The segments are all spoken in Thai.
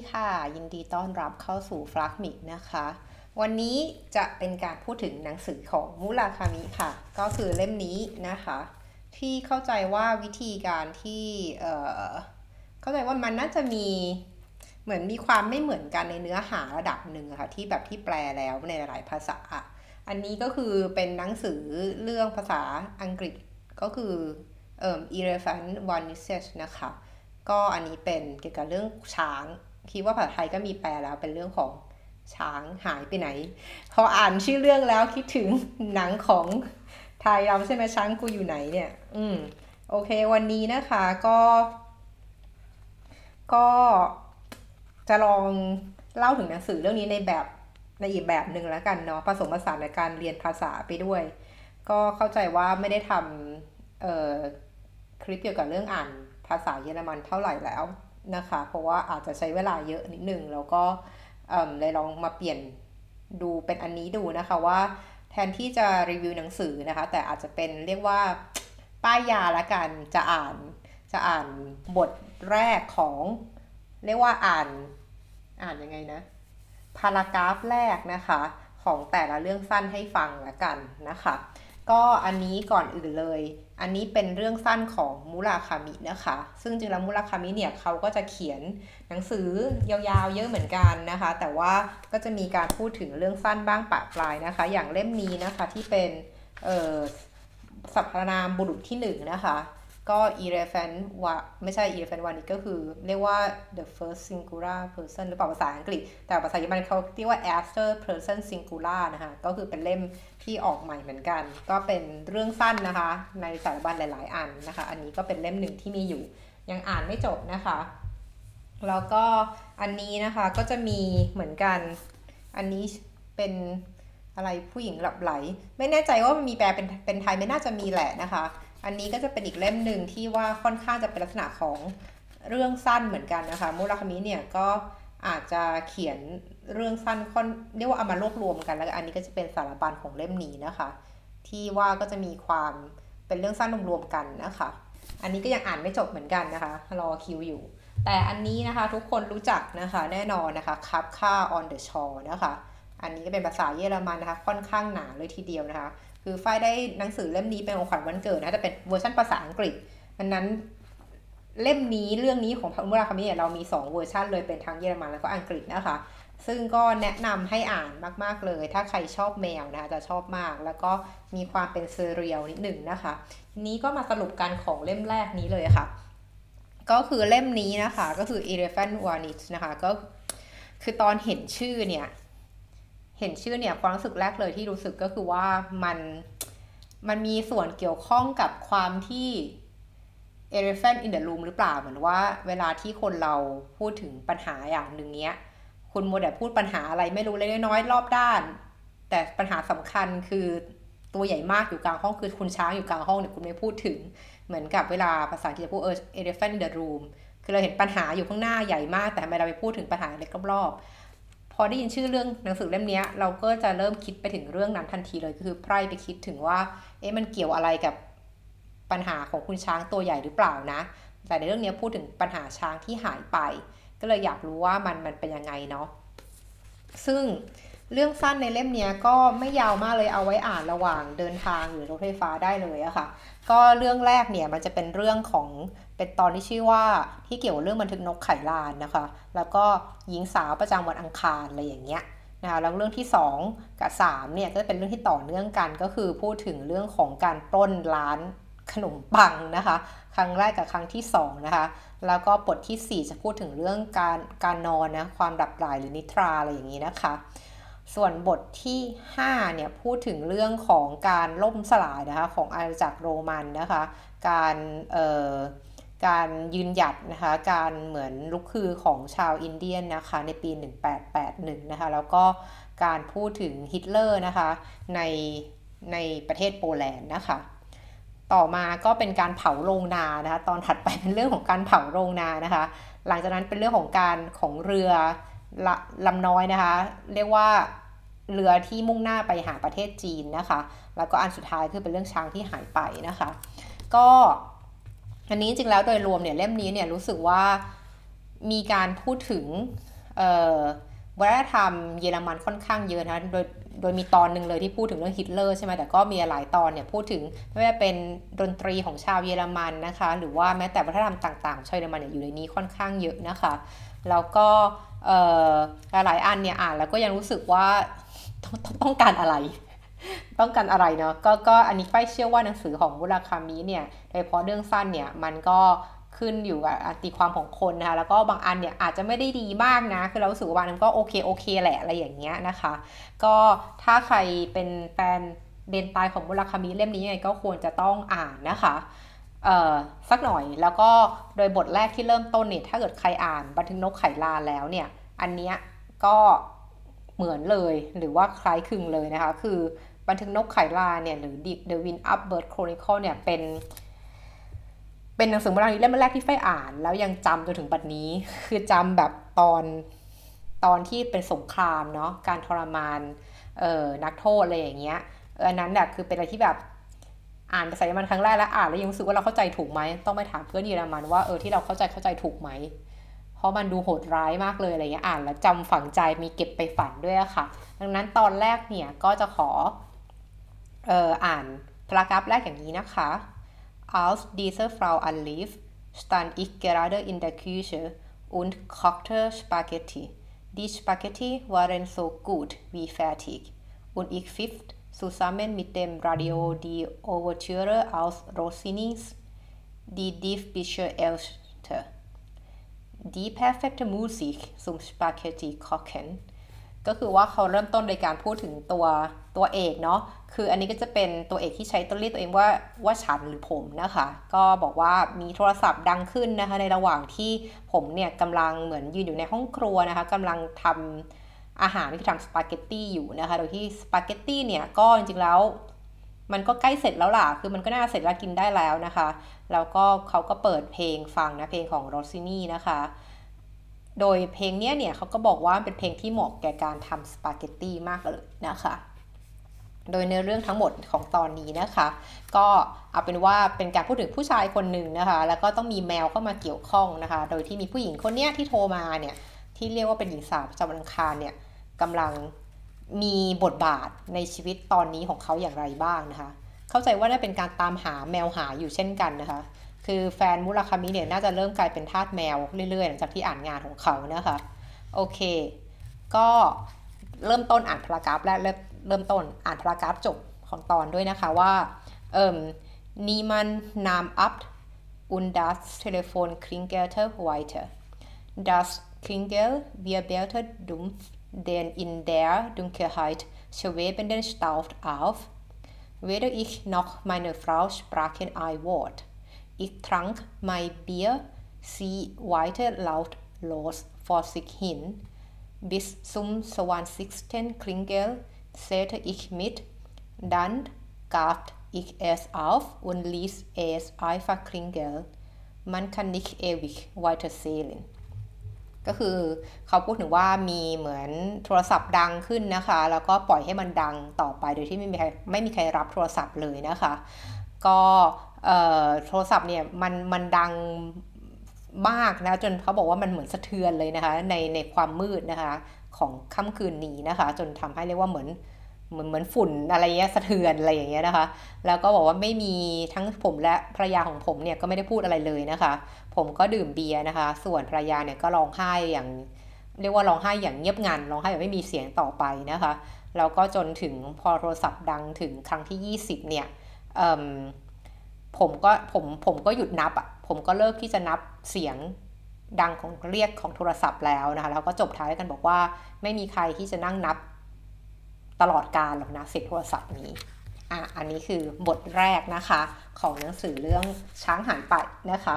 ดีค่ะ ยินดีต้อนรับเข้าสู่ฟลักมิกนะคะ วันนี้จะเป็นการพูดถึงหนังสือของมุราคามิค่ะ ก็คือเล่มนี้นะคะ ที่เข้าใจว่าวิธีการที่เอ่อเข้าใจว่ามันน่าจะมีเหมือนมีความไม่เหมือนกันในเนื้อหาระดับหนึ่งค่ะ ที่แบบที่แปลแล้วในหลายภาษา อันนี้ก็คือเป็นหนังสือเรื่องภาษาอังกฤษก็คือเอ่อ elephant one usage นะคะก็อันนี้เป็นเกี่ยวกับเรื่องช้าง คิดว่าภาษาไทยก็มีแปลแล้วเป็นเรื่องของช้างหายไปไหน พออ่านชื่อเรื่องแล้วคิดถึงหนังของไทยเราใช่ไหมช้างกูอยู่ไหนเนี่ย อืม โอเค วันนี้นะคะก็ ก็จะลองเล่าถึงหนังสือเรื่องนี้ในแบบในอีกแบบหนึ่งแล้วกันเนาะผสมผสานในการเรียนภาษาไปด้วย ก็เข้าใจว่าไม่ได้ทำเอ่อคลิปเกี่ยวกับเรื่องอ่านภาษาเยอรมันเท่าไหร่แล้ว นะคะ เพราะว่าอาจจะใช้เวลาเยอะนิดนึง แล้วก็เลยลองมาเปลี่ยนดูเป็นอันนี้ดูนะคะว่าแทนที่จะรีวิวหนังสือนะคะ แต่อาจจะเป็นเรียกว่าป้ายยาละกันจะอ่านจะอ่านบทแรกของ เรียกว่าอ่านอ่านยังไงนะพารากราฟแรกนะคะ ของแต่ละเรื่องสั้นให้ฟังละกันนะคะ ก็อันนี้ก่อนอื่นเลย อันนี้เป็นเรื่องสั้นของมุราคามินะคะ ซึ่งจริงแล้วมุราคามิเนี่ยเขาก็จะเขียนหนังสือยาวๆ เยอะเหมือนกันนะคะ แต่ว่าก็จะมีการพูดถึงเรื่องสั้นบ้างปะปลายนะคะ อย่างเล่มนี้นะคะที่เป็นเอ่อสรรพนามบุรุษที่1นนะคะ ก็ elephant วะไม่ใช่ elephant one นี่ก็คือ เรียกว่า the first singular person หรือเปล่าภาษาอังกฤษ แต่ภาษาเยอรมันเขาเรียกว่า after person singular นะคะก็คือเป็นเล่มที่ออกใหม่เหมือนกัน ก็เป็นเรื่องสั้นนะคะ ในสารบัญหลาย ๆ อันนะคะ อันนี้ก็เป็นเล่มหนึ่งที่มีอยู่ ยังอ่านไม่จบนะคะ แล้วก็อันนี้นะคะก็จะมีเหมือนกัน อันนี้เป็นอะไรผู้หญิงหลับไหล ไม่แน่ใจว่ามันมีแปลเป็นเป็นไทยไม่น่าจะมีแหละนะคะ อันนี้ก็จะเป็นอีกเล่มหนึ่งที่ว่าค่อนข้างจะเป็นลักษณะของเรื่องสั้นเหมือนกันนะคะมูราคามิเนี่ยก็อาจจะเขียนเรื่องสั้นค่อนเรียกว่าเอามารวบรวมกัน แล้วอันนี้ก็จะเป็นสารบัญของเล่มนี้นะคะ ที่ว่าก็จะมีความเป็นเรื่องสั้นรวมๆกันนะคะ อันนี้ก็ยังอ่านไม่จบเหมือนกันนะคะรอคิวอยู่ แต่อันนี้นะคะทุกคนรู้จักนะคะแน่นอนนะคะคับค่า on the shore นะคะ อันนี้ก็เป็นภาษาเยอรมันนะคะค่อนข้างหนาเลยทีเดียวนะคะ คือฝ้ายได้หนังสือเล่มนี้เป็นของขวัญวันเกิดนะแต่เป็นเวอร์ชันภาษาอังกฤษดังนั้นเล่มนี้เรื่องนี้ของพระมุราคามิเรามี 2 เวอร์ชันเลยเป็นทั้งเยอรมันแล้วก็อังกฤษนะคะ ซึ่งก็แนะนำให้อ่านมาก ๆ เลย ถ้าใครชอบแมวนะคะจะชอบมาก แล้วก็มีความเป็นเซเรียลนิดหนึ่งนะคะทีนี้ก็มาสรุปกันของเล่มแรกนี้เลยค่ะ ก็คือเล่มนี้นะคะ ก็คือ Elephant w a n i t นะคะก็คือตอนเห็นชื่อเนี่ย เห็นชื่อเนี่ยความรู้สึกแรกเลยที่รู้สึกก็คือว่ามันมันมีส่วนเกี่ยวข้องกับความที่ elephant in the room หรือเปล่าเหมือนว่าเวลาที่คนเราพูดถึงปัญหาอย่างหนึ่งเนี้ย คุณโมเดลพูดปัญหาอะไรไม่รู้เล็กน้อยรอบด้าน แต่ปัญหาสำคัญคือตัวใหญ่มากอยู่กลางห้องคือคุณช้างอยู่กลางห้องเนี่ยคุณไม่พูดถึง เหมือนกับเวลาภาษาที่จะพูดเออ elephant in the room คือเราเห็นปัญหาอยู่ข้างหน้าใหญ่มาก แต่ทำไมเราไปพูดถึงปัญหาเล็กรอบ อได้ยินชื่อเรื่องหนังสือเล่มนี้เราก็จะเริ่มคิดไปถึงเรื่องนั้นทันทีเลยก็คือไพร่ไปคิดถึงว่า เอ๊ะมันเกี่ยวอะไรกับปัญหาของคุณช้างตัวใหญ่หรือเปล่านะ แต่ในเรื่องนี้พูดถึงปัญหาช้างที่หายไป ก็เลยอยากรู้ว่ามันมันเป็นยังไงเนาะซึ่งเรื่องสั้นในเล่มนี้ก็ไม่ยาวมากเลยเอาไว้อ่านระหว่างเดินทางหรือรถไฟฟ้าได้เลยอะค่ะ ก็เรื่องแรกเนี่ยมันจะเป็นเรื่องของ เป็นตอนที่ชื่อว่าที่เกี่ยวเรื่องบันทึกนกไข่ลานนะคะ แล้วก็หญิงสาวประจำวันอังคารอะไรอย่างเงี้ยนะคะแล้วเรื่องที่ 2 กับ 3เนี่ยก็เป็นเรื่องที่ต่อเนื่องกันก็คือพูดถึงเรื่องของการปล้นร้านขนมปังนะคะ ครั้งแรกกับครั้งที่ 2 นะคะ แล้วก็บทที่ 4 จะพูดถึงเรื่องการการนอนนะความดับไหลหรือนิทราอะไรอย่างนี้นะคะ ส่วนบทที่5เนี่ยพูดถึงเรื่องของการล่มสลายนะคะของอาณาจักรโรมันนะคะ การเอ่อ การยืนหยัดนะคะการเหมือนลุกฮือของชาวอินเดียนนะคะในปี 1881 นะคะแล้วก็การพูดถึงฮิตเลอร์นะคะในในประเทศโปแลนด์นะคะต่อมาก็เป็นการเผาโรงนานะคะตอนถัดไปเป็นเรื่องของการเผาโรงนานะคะหลังจากนั้นเป็นเรื่องของการของเรือลำน้อยนะคะเรียกว่าเรือที่มุ่งหน้าไปหาประเทศจีนนะคะแล้วก็อันสุดท้ายคือเป็นเรื่องช้างที่หายไปนะคะ ก็ อันนี้จริงแล้วโดยรวมเนี่ยเล่มนี้เนี่ยรู้สึกว่ามีการพูดถึงวัฒนธรรมเยอรมันค่อนข้างเยอะนะโดยโดยมีตอนหนึ่งเลยที่พูดถึงเรื่องฮิตเลอร์ใช่ไหมแต่ก็มีหลายตอนเนี่ยพูดถึงไม่ว่าเป็นดนตรีของชาวเยอรมันนะคะ หรือว่าแม้แต่วัฒนธรรมต่างๆชาวเยอรมันเนี่ยอยู่ในนี้ค่อนข้างเยอะนะคะ แล้วก็หลายอันเนี่ยอ่านแล้วก็ยังรู้สึกว่าต้องต้องการอะไร ต้องการอะไรเนาะก็ก็อันนี้ไฟเชื่อว่าหนังสือของบุราคามิเนี่ยโดยเฉพาะเรื่องสั้นเนี่ยมันก็ขึ้นอยู่กับตีความของคนนะคะแล้วก็บางอันเนี่ยอาจจะไม่ได้ดีมากนะคือเราสึกว่าบางอันก็โอเคโอเคแหละอะไรอย่างเงี้ยนะคะ ก็ถ้าใครเป็นแฟนเดนตายของมุราคามิเล่มนี้ยังไงก็ควรจะต้องอ่านนะคะเอ่อสักหน่อยแล้วก็โดยบทแรกที่เริ่มต้นเนี่ยถ้าเกิดใครอ่านบันทึกนกไข่ลาแล้วเนี่ยอันเนี้ยก็เหมือนเลยหรือว่าคล้ายคลึงเลยนะคะ คือ บันทึกนกไข่ลาเนี่ยหรือ The Wind Up Bird Chronicle เนี่ยเป็นเป็นหนังสือโบราณเล่มแรกที่ไฟอ่าน แล้วยังจำจนถึงบัดนี้ คือจำแบบตอนตอนที่เป็นสงครามเนาะการทรมานเอ่อนักโทษอะไรอย่างเงี้ยอันนั้นแบบคือเป็นอะไรที่แบบอ่านภาษาเยอรมันครั้งแรกแล้วอ่านแล้วยังรู้สึกว่าเราเข้าใจถูกไหมต้องไปถามเพื่อนเยอรมันว่าเออที่เราเข้าใจเข้าใจถูกไหมเพราะมันดูโหดร้ายมากเลยอะไรเงี้ยอ่านแล้วจำฝังใจมีเก็บไปฝันด้วยค่ะ ดังนั้นตอนแรกเนี่ยก็จะขอ เอ่ออ่านพารากราฟแรกอย่างนี้นะคะ Als dieser Frau anlief, stand ich gerade in der Küche und kochte Spaghetti. Die Spaghetti waren so gut wie fertig und ich pfiff zusammen mit dem Radio die Ouvertüre aus Rossinis Die Diefbische Elster. Die perfekte Musik zum Spaghetti kochen ก็คือว่าเขาเริ่มต้นโดยการพูดถึงตัวตัวเอกเนาะ คืออันนี้ก็จะเป็นตัวเอกที่ใช้ตัวเรียกตัวเองว่าว่าฉันหรือผมนะคะ ก็บอกว่ามีโทรศัพท์ดังขึ้นนะคะ ในระหว่างที่ผมเนี่ยกำลังเหมือนยืนอยู่ในห้องครัวนะคะกำลังทำอาหารที่ทำสปาเกตตี้อยู่นะคะ โดยที่สปาเกตตี้เนี่ยก็จริงๆแล้ว มันก็ใกล้เสร็จแล้วล่ะ คือมันก็น่าเสร็จแล้วกินได้แล้วนะคะ แล้วก็เขาก็เปิดเพลงฟังนะเพลงของโรซินี่นะคะโดยเพลงนี้เนี่ยเขาก็บอกว่าเป็นเพลงที่เหมาะแก่การทำสปาเกตตี้มากเลยนะคะ โดยในเรื่องทั้งหมดของตอนนี้นะคะ ก็เอาเป็นว่าเป็นการพูดถึงผู้ชายคนหนึ่งนะคะ แล้วก็ต้องมีแมวเข้ามาเกี่ยวข้องนะคะ โดยที่มีผู้หญิงคนเนี้ยที่โทรมาเนี่ยที่เรียกว่าเป็นหญิงสาวประจำวันอังคารเนี่ยกำลังมีบทบาทในชีวิตตอนนี้ของเขาอย่างไรบ้างนะคะ เข้าใจว่าน่าเป็นการตามหาแมวหาอยู่เช่นกันนะคะ คือแฟนมุราคามิเนี่ยน่าจะเริ่มกลายเป็นทาสแมวเรื่อยๆหลังจากที่อ่านงานของเขานะคะ โอเค ก็เริ่มต้นอ่านพารากราฟและเริ่ม เริ่มต้นอ่านพารากราฟจบของตอนด้วยนะคะว่าเอ่ม niemand nahm ab und das Telefon klingelte weiter das Klingel wirbelte dumpf den in der Dunkelheit schwebenden Staub auf weder ich noch meine Frau sprachen ein Wort Ich trank mein Bier, sie weiter lautlos vor sich hin. Bis zum zwanzigsten Klingel zählte ich mit, dann gab ich es auf und ließ es einfach klingeln. Man kann nicht ewig weiter zählen ก็คือเขาพูดถึงว่ามีเหมือนโทรศัพท์ดังขึ้นนะคะ แล้วก็ปล่อยให้มันดังต่อไปโดยที่ไม่มีใครไม่มีใครรับโทรศัพท์เลยนะคะ ก็โทรศัพท์เนี่ยมันมันดังมากนะจนเขาบอกว่ามันเหมือนสะเทือนเลยนะคะในในความมืดนะคะ ของค่ำคืนนี้นะคะ จนทำให้เรียกว่าเหมือนเหมือนเหมือนฝุ่นอะไรเงี้ยสะเทือนอะไรอย่างเงี้ยนะคะ แล้วก็บอกว่าไม่มีทั้งผมและภรรยาของผมเนี่ยก็ไม่ได้พูดอะไรเลยนะคะ ผมก็ดื่มเบียร์นะคะ ส่วนภรรยาเนี่ยก็ร้องไห้อย่าง เรียกว่าร้องไห้อย่างเงียบงันร้องไห้แบบไม่มีเสียงต่อไปนะคะแล้วก็จนถึงพอโทรศัพท์ดังถึงครั้งที่ 20 เนี่ยผมก็ผมผมก็หยุดนับอะผมก็เลิกที่จะนับเสียง ดังของเรียกของโทรศัพท์แล้วนะคะแล้วก็จบท้ายกันบอกว่าไม่มีใครที่จะนั่งนับตลอดการหรอกนะเสียโทรศัพท์นี้อะอันนี้คือบทแรกนะคะ ของหนังสือเรื่องช้างหายไปนะคะ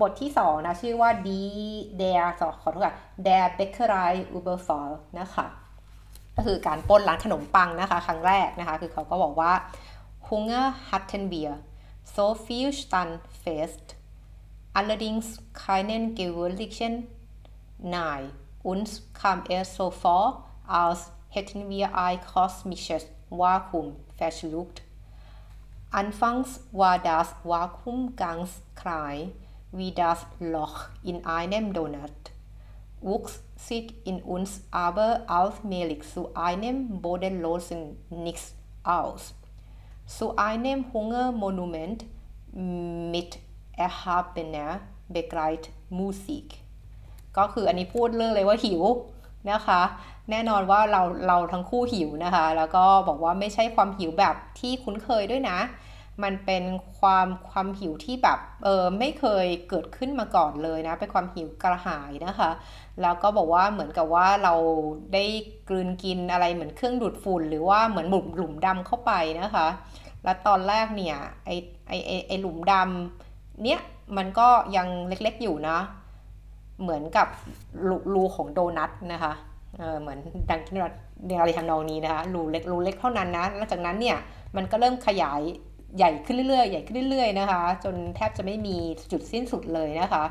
บทที่2นะ ชื่อว่า Die der ขอโทษค่ะ Der Bäckerei Überfall นะคะ ก็คือการป้นร้านขนมปังนะคะ ครั้งแรกนะคะ คือเขาก็บอกว่า Hunger hatten wir So viel stand fest, allerdings keinen gewöhnlichen Nein. Uns kam es so vor, als hätten wir ein kosmisches Vakuum verschluckt. Anfangs war das Vakuum ganz klein, wie das Loch in einem Donut. wuchs sich in uns aber allmählich zu einem bodenlosen Nichts aus. Zu einem Hungermonument mit erhabene Begleitmusik ก็คืออันนี้พูดเรื่องเลยว่าหิวนะคะ แน่นอนว่าเราเราทั้งคู่หิวนะคะ แล้วก็บอกว่าไม่ใช่ความหิวแบบที่คุ้นเคยด้วยนะ มันเป็นความความหิวที่แบบเออไม่เคยเกิดขึ้นมาก่อนเลยนะ เป็นความหิวกระหายนะคะ แล้วก็บอกว่าเหมือนกับว่าเราได้กลืนกินอะไรเหมือนเครื่องดูดฝุ่น หรือว่าเหมือนหลุมหลุมดำเข้าไปนะคะ แล้วตอนแรกเนี่ยไอไอไอไอหลุมดำ เนี้ยมันก็ยังเล็กๆอยู่นะ เหมือนกับรูของโดนัทนะคะเออเหมือนดังที่เราเรียนอะไรทำนองนี้นะคะรูเล็กรูเล็กเท่านั้นนะหลังจากนั้นเนี่ยมันก็เริ่มขยายใหญ่ขึ้นเรื่อยๆ ใหญ่ขึ้นเรื่อยๆนะคะ จนแทบจะไม่มีจุดสิ้นสุดเลยนะคะ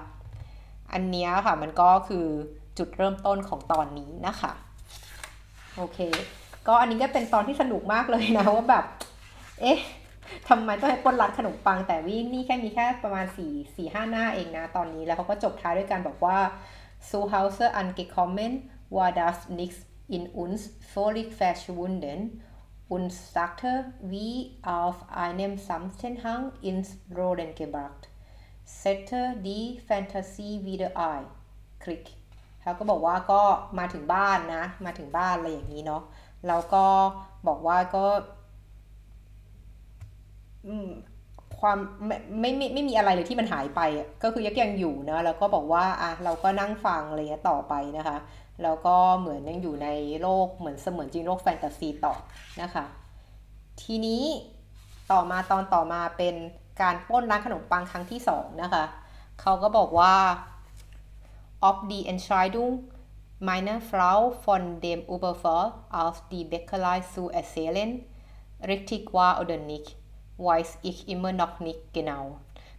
อันนี้ค่ะมันก็คือจุดเริ่มต้นของตอนนี้นะคะโอเค ก็อันนี้ก็เป็นตอนที่สนุกมากเลยนะว่าแบบ เอ๊ะ ทำไมต้องให้ปนร้านขนมปัง แต่วิ่นี่แค่มีแค่ประมาณ4 4 5หน้าเองนะตอนนี้แล้วเขาก็จบท้ายด้วยการบอกว่า zu hauser angekommen war das nichts in uns völlig verschwunden und sagte wie auf einem Samstenhang ins Rollen gebracht setzte die Fantasie wieder ein klick เขาก็บอกว่าก็มาถึงบ้านนะ มาถึงบ้านอะไรอย่างนี้เนาะแล้วก็บอกว่าก็ ความไม่ไม่ไม่ไม่มีอะไรเลยที่มันหายไปก็คือยังยังอยู่นะแล้วก็บอกว่าอะเราก็นั่งฟังอะไรเงี้ยต่อไปนะคะ แล้วก็เหมือนยังอยู่ในโลกเหมือนเสมือนจริงโลกแฟนตาซีต่อนะคะ ทีนี้ต่อมาตอนต่อมาเป็นการป้นร้านขนมปังครั้งที่สองนะคะเขาก็บอกว่า of die Entscheidung meiner Frau von dem Überfall auf die Bäckerei zu erzählen richtig war oder nicht weiß ich immer noch nicht genau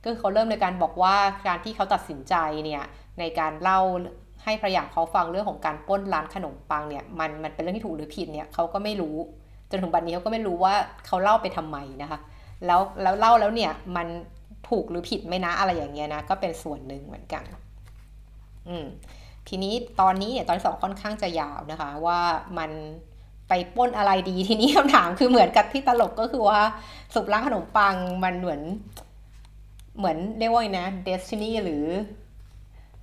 ก็คือเขาเริ่มในการบอกว่าการที่เขาตัดสินใจเนี่ยในการเล่าให้ภรรยาเขาฟังเรื่องของการป้นร้านขนมปังเนี่ยมันมันเป็นเรื่องที่ถูกหรือผิดเนี่ยเขาก็ไม่รู้จนถึงบัดนนี้เขาก็ไม่รู้ว่าเขาเล่าไปทำไมนะคะแล้วแล้วเล่าแล้วเนี่ยมันถูกหรือผิดไหมนะอะไรอย่างเงี้ยนะก็เป็นส่วนหนึ่งเหมือนกัน อืมทีนี้ตอนนี้เนี่ยตอนสองค่อนข้างจะยาวนะคะ ว่ามัน ไปป้นอะไรดีทีนี้คำถามคือเหมือนกับที่ตลกก็คือว่าสุปร้านขนมปังมันเหมือน เหมือนเรียกว่าไงนะเดสตินีหรือ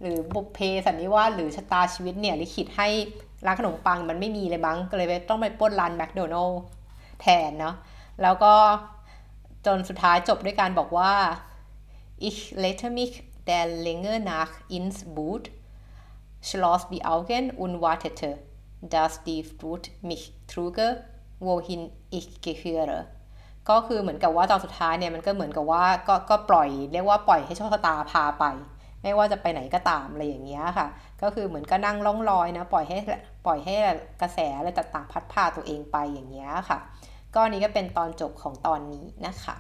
หรือบุพเพสันนิวาสหรือชะตาชีวิตเนี่ยลิขิตให้ร้านขนมปังมันไม่มีเลยบ้างก็เลยต้องไปป้นร้านแมคโดนัลล์แทนเนาะแล้วก็จนสุดท้ายจบด้วยการบอกว่า ich lette mich der Länge nach ins Boot schloss die Augen und wartete dass die Flut mich trüge wohin ich gehöre ก็คือเหมือนกับว่าตอนสุดท้ายเนี่ยมันก็เหมือนกับว่าก็ก็ปล่อยเรียกว่าปล่อยให้โชคชะตาพาไป ไม่ว่าจะไปไหนก็ตามอะไรอย่างเงี้ยค่ะ ก็คือเหมือนก็นั่งล่องลอยนะปล่อยให้ปล่อยให้กระแสอะไรต่างๆพัดพาตัวเองไปอย่างเงี้ยค่ะ ก็นี้ก็เป็นตอนจบของตอนนี้นะคะ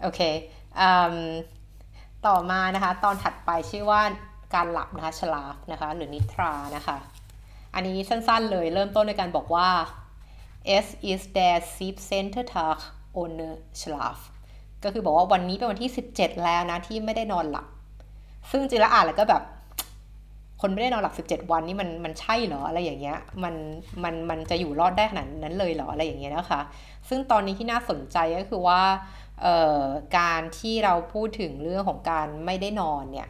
โอเค ต่อมานะคะ ตอนถัดไปชื่อว่าการหลับนะคะฉลาฟนะคะ หรือนิทรานะคะ อันนี้สั้นๆเลยเริ่มต้นในการบอกว่า S is der 17. Tag ohne Schlaf ก็คือบอกว่าวันนี้เป็นวันที่ 17 แล้วนะที่ไม่ได้นอนหลับ ซึ่งจริงแล้วอ่านแล้วก็แบบ คนไม่ได้นอนหลับ 17 วันนี่มันมันใช่เหรออะไรอย่างเงี้ยมันมันมันจะอยู่รอดได้ขนาดนั้นเลยเหรออะไรอย่างเงี้ยนะคะ ซึ่งตอนนี้ที่น่าสนใจก็คือว่า การที่เราพูดถึงเรื่องของการไม่ได้นอนเนี่ย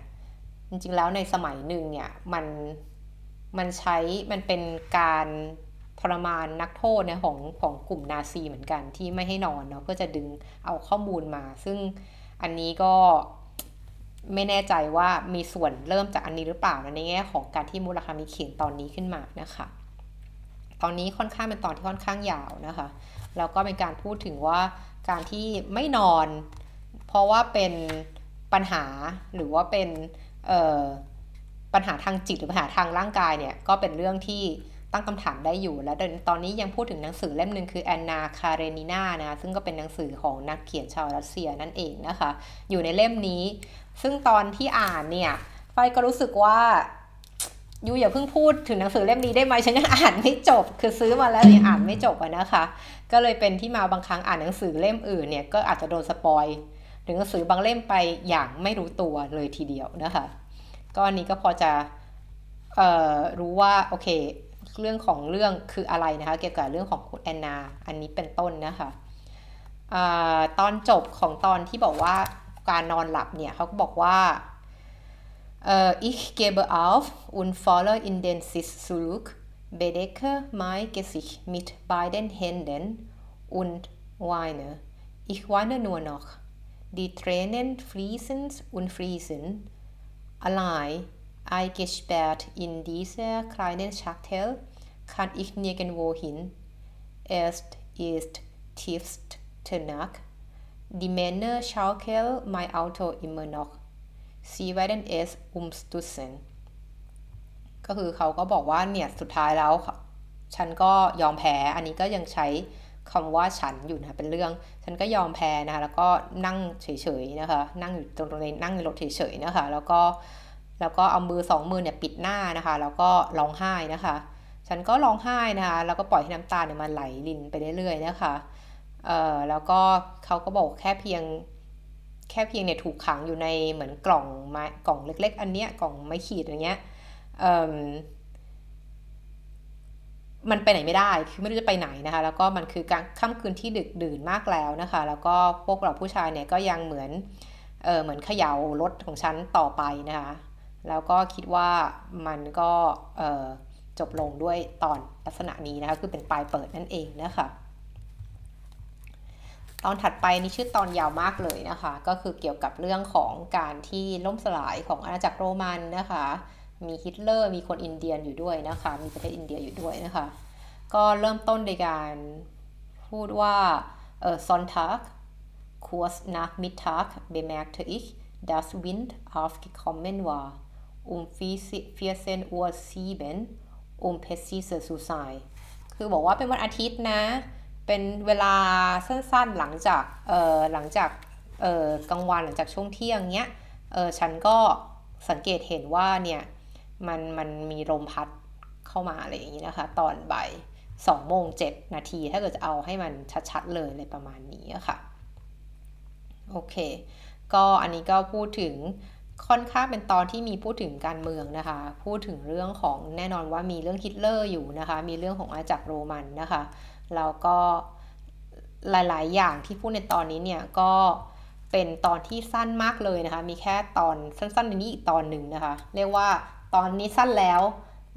จริงๆแล้วในสมัยหนึ่งเนี่ยมันมันใช้มันเป็นการทรมานนักโทษเนี่ยของของกลุ่มนาซีเหมือนกันที่ไม่ให้นอนเนาะเพื่อจะดึงเอาข้อมูลมา ซึ่งอันนี้ก็ไม่แน่ใจว่ามีส่วนเริ่มจากอันนี้หรือเปล่าในแง่ของการที่มูลคามิเขียนตอนนี้ขึ้นมานะคะ ตอนนี้ค่อนข้างเป็นตอนที่ค่อนข้างยาวนะคะ แล้วก็เป็นการพูดถึงว่า การที่ไม่นอน เพราะว่าเป็นปัญหาหรือว่าเป็นปัญหาทางจิตหรือปัญหาทางร่างกายเนี่ยก็เป็นเรื่องที่ตั้งคำถามได้อยู่ และตอนนี้ยังพูดถึงหนังสือเล่มหนึ่งคือแอนนาคาเรนินานะซึ่งก็เป็นหนังสือของนักเขียนชาวรัสเซียนั่นเองนะคะ อยู่ในเล่มนี้ ซึ่งตอนที่อ่านเนี่ยไฟก็รู้สึกว่ายูอย่าเพิ่งพูดถึงหนังสือเล่มนี้ได้ไหมฉันยังอ่านไม่จบ คือซื้อมาแล้วยังอ่านไม่จบนะคะ ก็เลยเป็นที่มาบางครั้งอ่านหนังสือเล่มอื่นเนี่ยก็อาจจะโดนสปอยถึงหนังสือบางเล่มไปอย่างไม่รู้ตัวเลยทีเดียวนะคะก็อันนี้ก็พอจะออรู้ว่าโอเคเรื่องของเรื่องคืออะไรนะคะเกี่ยวกับเรื่องของคุณแอนนา อันนี้เป็นต้นนะคะอตอนจบของตอนที่บอกว่าการนอนหลับเนี่ยเขาก็บอกว่า ich gebe auf und falle in den Sitz zurück bedecke mein Gesicht mit beiden Händen und weine ich weine nur noch die Tränen fließen und fließen allein eingesperrt in dieser kleinen Schachtel kann ich nirgendwo hin. Es ist tiefste Nacht. Die Männer schaukeln mein Auto immer noch. Sie werden es umstürzen. ก็คือเขาก็บอกว่าเนี่ยสุดท้ายแล้ว ฉันก็ยอมแพ้ อันนี้ก็ยังใช้คำว่าฉันอยู่นะเป็นเรื่อง ฉันก็ยอมแพ้นะคะแล้วก็นั่งเฉยๆนะคะ นั่งอยู่ตรงนี้นั่งในรถเฉยๆนะคะ แล้วก็แล้วก็เอามือสองมือเนี่ยปิดหน้านะคะ แล้วก็ร้องไห้นะคะ ฉันก็ร้องไห้นะคะ แล้วก็ปล่อยให้น้ำตาเนี่ยมันไหลลินไปเรื่อยๆนะคะเอ่อแล้วก็เขาก็บอกแค่เพียงแค่เพียงเนี่ยถูกขังอยู่ในเหมือนกล่องไม้กล่องเล็ก ๆ อันเนี้ยกล่องไม้ขีดอย่างเงี้ย มันไปไหนไม่ได้ คือไม่รู้จะไปไหนนะคะ แล้วก็มันคือการค่ำคืนที่ดึกดื่นมากแล้วนะคะ แล้วก็พวกเราผู้ชายเนี่ยก็ยังเหมือน เออเหมือนเขย่ารถของฉันต่อไปนะคะ แล้วก็คิดว่ามันก็จบลงด้วยตอนลักษณะนี้นะคะ คือเป็นปลายเปิดนั่นเองนะคะตอนถัดไปนี่ชื่อตอนยาวมากเลยนะคะ ก็คือเกี่ยวกับเรื่องของการที่ล่มสลายของอาณาจักรโรมันนะคะ มีฮิตเลอร์ มีคนอินเดียอยู่ด้วยนะคะ มีประเทศอินเดียอยู่ด้วยนะคะ ก็เริ่มต้นโดยการพูดว่าเออ Sonntag kurz nach Mittag bemerkte ich dass Wind aufgekommen war um 14 Uhr 7 um präzise zu sein คือบอกว่าเป็นวันอาทิตย์นะ เป็นเวลาสั้นๆหลังจากเอ่อหลังจากเอ่อกลางวันหลังจากช่วงเที่ยงเนี้ยเออฉันก็สังเกตเห็นว่าเนี่ย มันมันมีลมพัดเข้ามาอะไรอย่างนี้นะคะ ตอนบ่ายสองโมงเจ็ดนาที ถ้าเกิดจะเอาให้มันชัดๆเลยเลยประมาณนี้ค่ะ โอเค ก็อันนี้ก็พูดถึงค่อนข้างเป็นตอนที่มีพูดถึงการเมืองนะคะ พูดถึงเรื่องของแน่นอนว่ามีเรื่องฮิตเลอร์อยู่นะคะ มีเรื่องของอาณาจักรโรมันนะคะ แล้วก็หลาย ๆ อย่างที่พูดในตอนนี้เนี่ยก็เป็นตอนที่สั้นมากเลยนะคะ มีแค่ตอนสั้นๆในนี้อีกตอนหนึ่งนะคะ เรียกว่า ตอนนี้สั้นแล้ว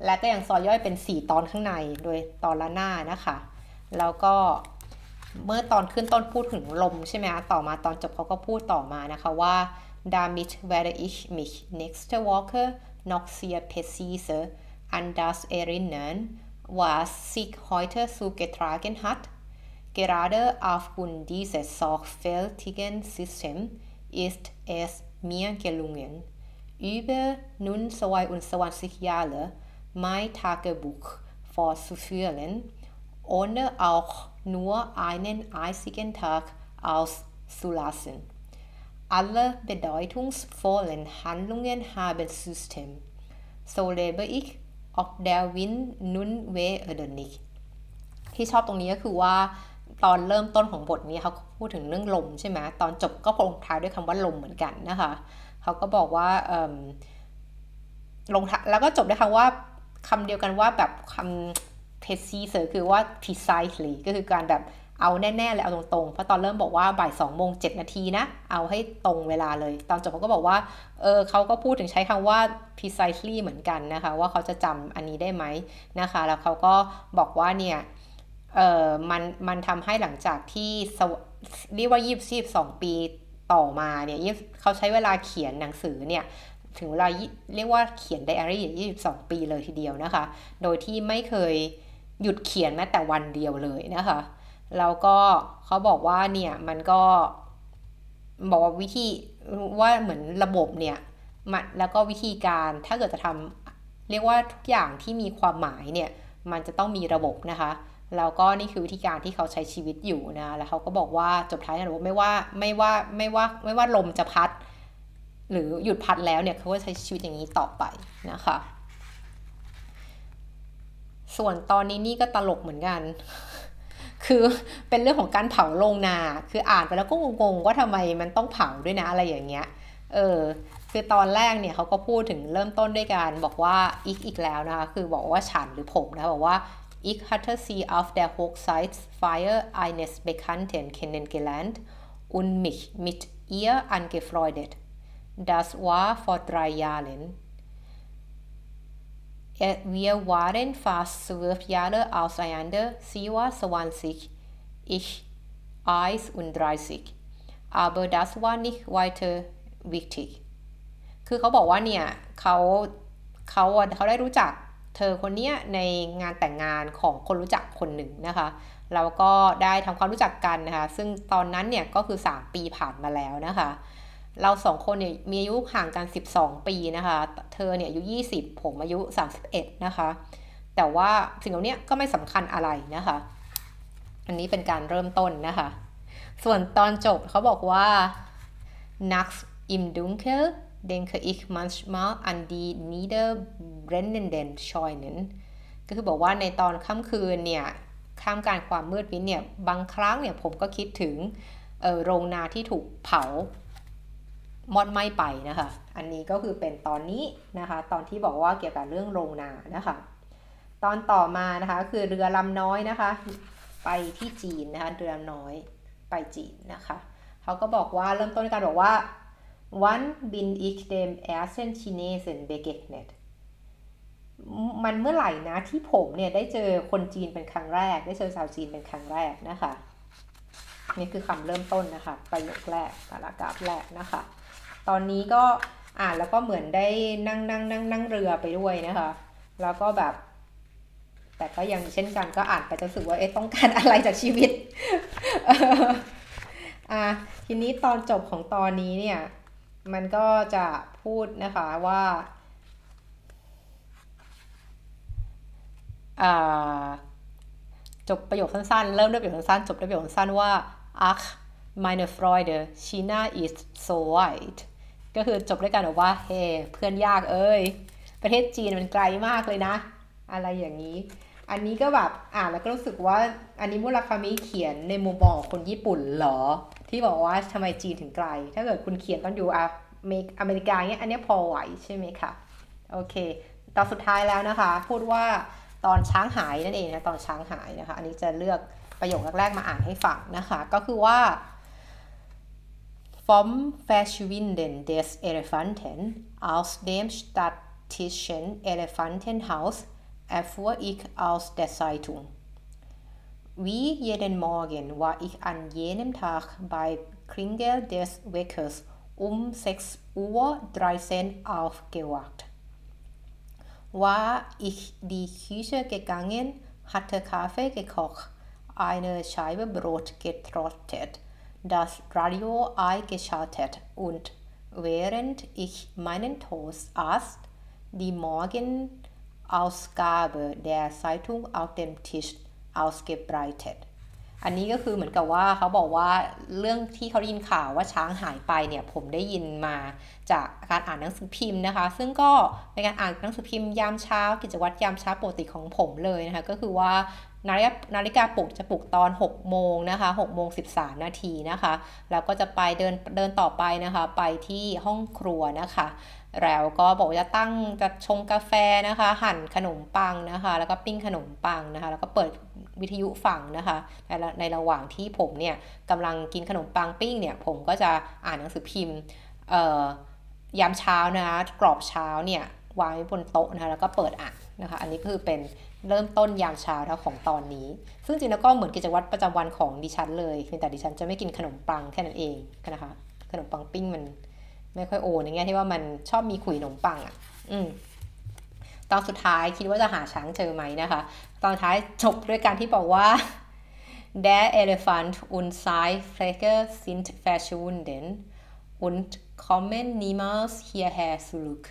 และก็ยังซอยย่อยเป็น 4 ตอนข้างในโดยตอนละหน้านะคะ แล้วก็เมื่อตอนขึ้นต้นพูดถึงลมใช่ไหมคะต่อมาตอนจบเขาก็พูดต่อมานะคะว่า Damit werde ich mich nächste Woche noch sehr präzise an das erinnern, was sich heute zugetragen hat. Gerade aufgrund dieses sorgfältigen Systems ist es mir gelungen, über nun 22 Jahre mein Tagebuch fortzuführen, ohne auch nur einen einzigen Tag auszulassen. Alle bedeutungsvollen Handlungen haben System. So lebe ich, ob der Wind nun weht oder nicht ที่ชอบตรงนี้ก็คือว่าตอนเริ่มต้นของบทนี้เขาพูดถึงเรื่องลมใช่ไหมตอนจบก็ลงท้ายด้วยคำว่าลมเหมือนกันนะคะ เขาก็บอกว่าลงแล้วก็จบด้วยคำว่าคำเดียวกันว่าแบบคำ precise คือว่า precisely ก็คือการแบบเอาแน่ๆเลยเอาตรงๆ เพราะตอนเริ่มบอกว่าบ่ายสองโมงเจ็ดนาทีนะ เอาให้ตรงเวลาเลย ตอนจบเขาก็บอกว่า เออเขาก็พูดถึงใช้คำว่า precisely เหมือนกันนะคะ ว่าเขาจะจำอันนี้ได้ไหมนะคะ แล้วเขาก็บอกว่าเนี่ย เออมันมันทำให้หลังจากที่เรียกว่ายี่สิบสองปี ต่อมาเนี่ยเขาใช้เวลาเขียนหนังสือเนี่ยถึงเวลาเรียกว่าเขียนไดอารี่ยี่สิบสองปีเลยทีเดียวนะคะ โดยที่ไม่เคยหยุดเขียนแม้แต่วันเดียวเลยนะคะ แล้วก็เขาบอกว่าเนี่ยมันก็บอกว่าวิธีว่าเหมือนระบบเนี่ยมันแล้วก็วิธีการถ้าเกิดจะทำเรียกว่าทุกอย่างที่มีความหมายเนี่ยมันจะต้องมีระบบนะคะ แล้วก็นี่คือวิธีการที่เขาใช้ชีวิตอยู่นะ แล้วเขาก็บอกว่าจบท้ายนะบอกไม่ว่าไม่ว่าไม่ว่าไม่ว่าลมจะพัด หรือหยุดพัดแล้วเนี่ยเขาก็ใช้ชีวิตอย่างนี้ต่อไปนะคะ ส่วนตอนนี้นี่ก็ตลกเหมือนกัน คือเป็นเรื่องของการเผาลงนา คืออ่านไปแล้วก็งงๆว่าทำไมมันต้องเผาด้วยนะอะไรอย่างเงี้ย เออ คือตอนแรกเนี่ยเขาก็พูดถึงเริ่มต้นด้วยการบอกว่าอีกอีกแล้วนะคะ คือบอกว่าฉันหรือผมนะบอกว่า Ich hatte sie auf der Hochzeitsfeier eines Bekannten kennengelernt und mich mit ihr angefreundet. Das war vor drei Jahren. Wir waren fast zwölf Jahre auseinander. Sie war 20, ich 31. Aber das war nicht weiter wichtig. คือเขาบอกว่าเนี่ยเขาเขาเขาได้รู้จัก เธอคนนี้ในงานแต่งงานของคนรู้จักคนหนึ่งนะคะแล้วก็ได้ทำความรู้จักกันนะคะซึ่งตอนนั้นเนี่ยก็คือ 3 ปีผ่านมาแล้วนะคะเราสองคนเนี่ยมีอายุห่างกัน 12 ปีนะคะเธอเนี่ยอายุ 20 ผมอายุ 31 นะคะแต่ว่าสิ่งเหล่านี้ก็ไม่สำคัญอะไรนะคะ อันนี้เป็นการเริ่มต้นนะคะ ส่วนตอนจบเขาบอกว่า nachts im Dunkel denke ich manchmal an die niederbrennenden Scheunen ก็คือบอกว่าในตอนค่ำคืนเนี่ยข้ามการความมืดมิดเนี่ยบางครั้งเนี่ยผมก็คิดถึงโรงนาที่ถูกเผามอดไหม้ไปนะคะ อันนี้ก็คือเป็นตอนนี้นะคะ ตอนที่บอกว่าเกี่ยวกับเรื่องโรงนานะคะ ตอนต่อมานะคะคือเรือลำน้อยนะคะ ไปที่จีนนะคะเรือลำน้อยไปจีนนะคะ เขาก็บอกว่าเริ่มต้นการบอกว่า Wann bin ich dem ersten Chinesen begegnet มันเมื่อไหร่นะที่ผมเนี่ยได้เจอคนจีนเป็นครั้งแรก ได้เจอชาวจีนเป็นครั้งแรกนะคะ นี่คือคำเริ่มต้นนะคะ ประโยคแรกสารกราฟแรกนะคะ ตอนนี้ก็อ่านแล้วก็เหมือนได้นั่งนั่งนั่งนั่งเรือไปด้วยนะคะ แล้วก็แบบ แต่ก็ยังเช่นกันก็อ่านไปจะรู้สึกว่าเอ๊ะต้องการอะไรจากชีวิตอ่าทีนี้ตอนจบของตอนนี้เนี่ย มันก็จะพูดนะคะว่าจบประโยคสั้นๆ เริ่มด้วยประโยคสั้นๆ จบด้วยประโยคสั้นว่า ach meine Freude China is so weit ก็คือจบด้วยการบอกว่า เฮ้เพื่อนยากเอ้ย ประเทศจีนมันไกลมากเลยนะ อะไรอย่างนี้ อันนี้ก็แบบ อ่านแล้วก็รู้สึกว่า อันนี้มุราคามิเขียนในมุมมองของคนญี่ปุ่นเหรอ ที่บอกว่าทำไมจีนถึงไกล ถ้าเกิดคุณเขียนตอนอยู่อเมริกาเนี่ยอันนี้พอไหวใช่ไหมคะโอเค ตอนสุดท้ายแล้วนะคะ พูดว่าตอนช้างหายนั่นเองนะตอนช้างหายนะคะ อันนี้จะเลือกประโยคแรกๆมาอ่านให้ฟังนะคะ ก็คือว่า vom Verschwinden des Elefanten aus dem städtischen Elefantenhaus erfuhr ich aus der Zeitung. Wie jeden Morgen war ich an jenem Tag bei Klingel des Weckers um 6 Uhr 13 aufgewacht. War ich die Küche gegangen, hatte Kaffee gekocht, eine Scheibe Brot getrottet, das Radio eingeschaltet und während ich meinen Toast aß, die Morgenausgabe der Zeitung auf dem Tisch ausgebreitet. อันนี้ก็คือเหมือนกับว่าเขาบอกว่าเรื่องที่เขาได้ยินข่าวว่าช้างหายไปเนี่ยผมได้ยินมาจากการอ่านหนังสือพิมพ์นะคะ ซึ่งก็เป็นการอ่านหนังสือพิมพ์ยามเช้า กิจวัตรยามเช้าปกติของผมเลยนะคะก็คือว่านาฬิกานาฬิกาปลุกจะปลุกตอน 6 โมงนะคะ6โมง13 นาทีนะคะ แล้วก็จะไปเดินเดินต่อไปนะคะ ไปที่ห้องครัวนะคะ แล้วก็บอกจะตั้งจะชงกาแฟนะคะ หั่นขนมปังนะคะ แล้วก็ปิ้งขนมปังนะคะ แล้วก็เปิดวิทยุฟังนะคะในในระหว่างที่ผมเนี่ยกำลังกินขนมปังปิ้งเนี่ยผมก็จะอ่านหนังสือพิมพ์ยามเช้านะคะกรอบเช้าเนี่ยวางไว้บนโต๊ะนะคะแล้วก็เปิดอ่านนะคะ อันนี้คือเป็นเริ่มต้นยามเช้าของตอนนี้ ซึ่งจริงแล้วก็เหมือนกิจวัตรประจำวันของดิฉันเลยเพียงแต่ดิฉันจะไม่กินขนมปังแค่นั้นเองนะคะ ขนมปังปิ้งมัน ไม่ค่อยโอในแง่ที่ว่ามันชอบมีขุยขนมปังอะ อืมตอนสุดท้ายคิดว่าจะหาช้างเจอไหมนะคะ ตอนท้ายจบด้วยการที่บอกว่า Der Elefant und sein Flecker sind verschwunden und kommen niemals hierher zurück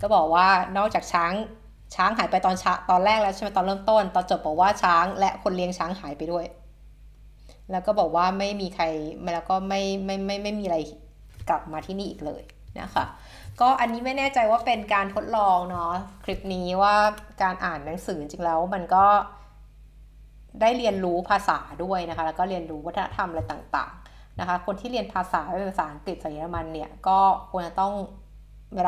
ก็บอกว่านอกจากช้างช้างหายไปตอนช้าตอนแรกแล้วใช่ไหมตอนเริ่มต้น ตอนจบบอกว่าช้างและคนเลี้ยงช้างหายไปด้วย แล้วก็บอกว่าไม่มีใครแล้วก็ไม่ไม่ไม่ไม่มีอะไร กลับมาที่นี่อีกเลยนะคะก็อันนี้ไม่แน่ใจว่าเป็นการทดลองเนาะคลิปนี้ว่าการอ่านหนังสือจริงแล้วมันก็ได้เรียนรู้ภาษาด้วยนะคะแล้วก็เรียนรู้วัฒนธรรมอะไรต่างๆนะคะคนที่เรียนภาษาเป็นภาษาอังกฤษภาษาเยอรมันเนี่ยก็ควรจะต้อง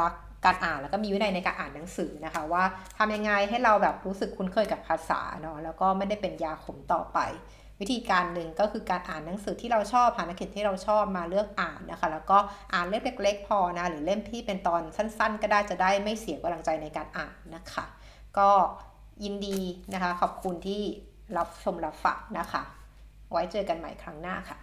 รักการอ่านแล้วก็มีวินัยในการอ่านหนังสือนะคะว่าทำยังไงให้เราแบบรู้สึกคุ้นเคยกับภาษาเนาะแล้วก็ไม่ได้เป็นยาขมต่อไป วิธีการหนึ่งก็คือการอ่านหนังสือที่เราชอบหานักเขียนที่เราชอบมาเลือกอ่านนะคะ แล้วก็อ่านเล่มเล็ก ๆ พอนะหรือเล่มที่เป็นตอนสั้น ๆ ก็ได้จะได้ไม่เสียกำลังใจในการอ่านนะคะ ก็ยินดีนะคะ ขอบคุณที่รับชมรับฟังนะคะ ไว้เจอกันใหม่ครั้งหน้าค่ะ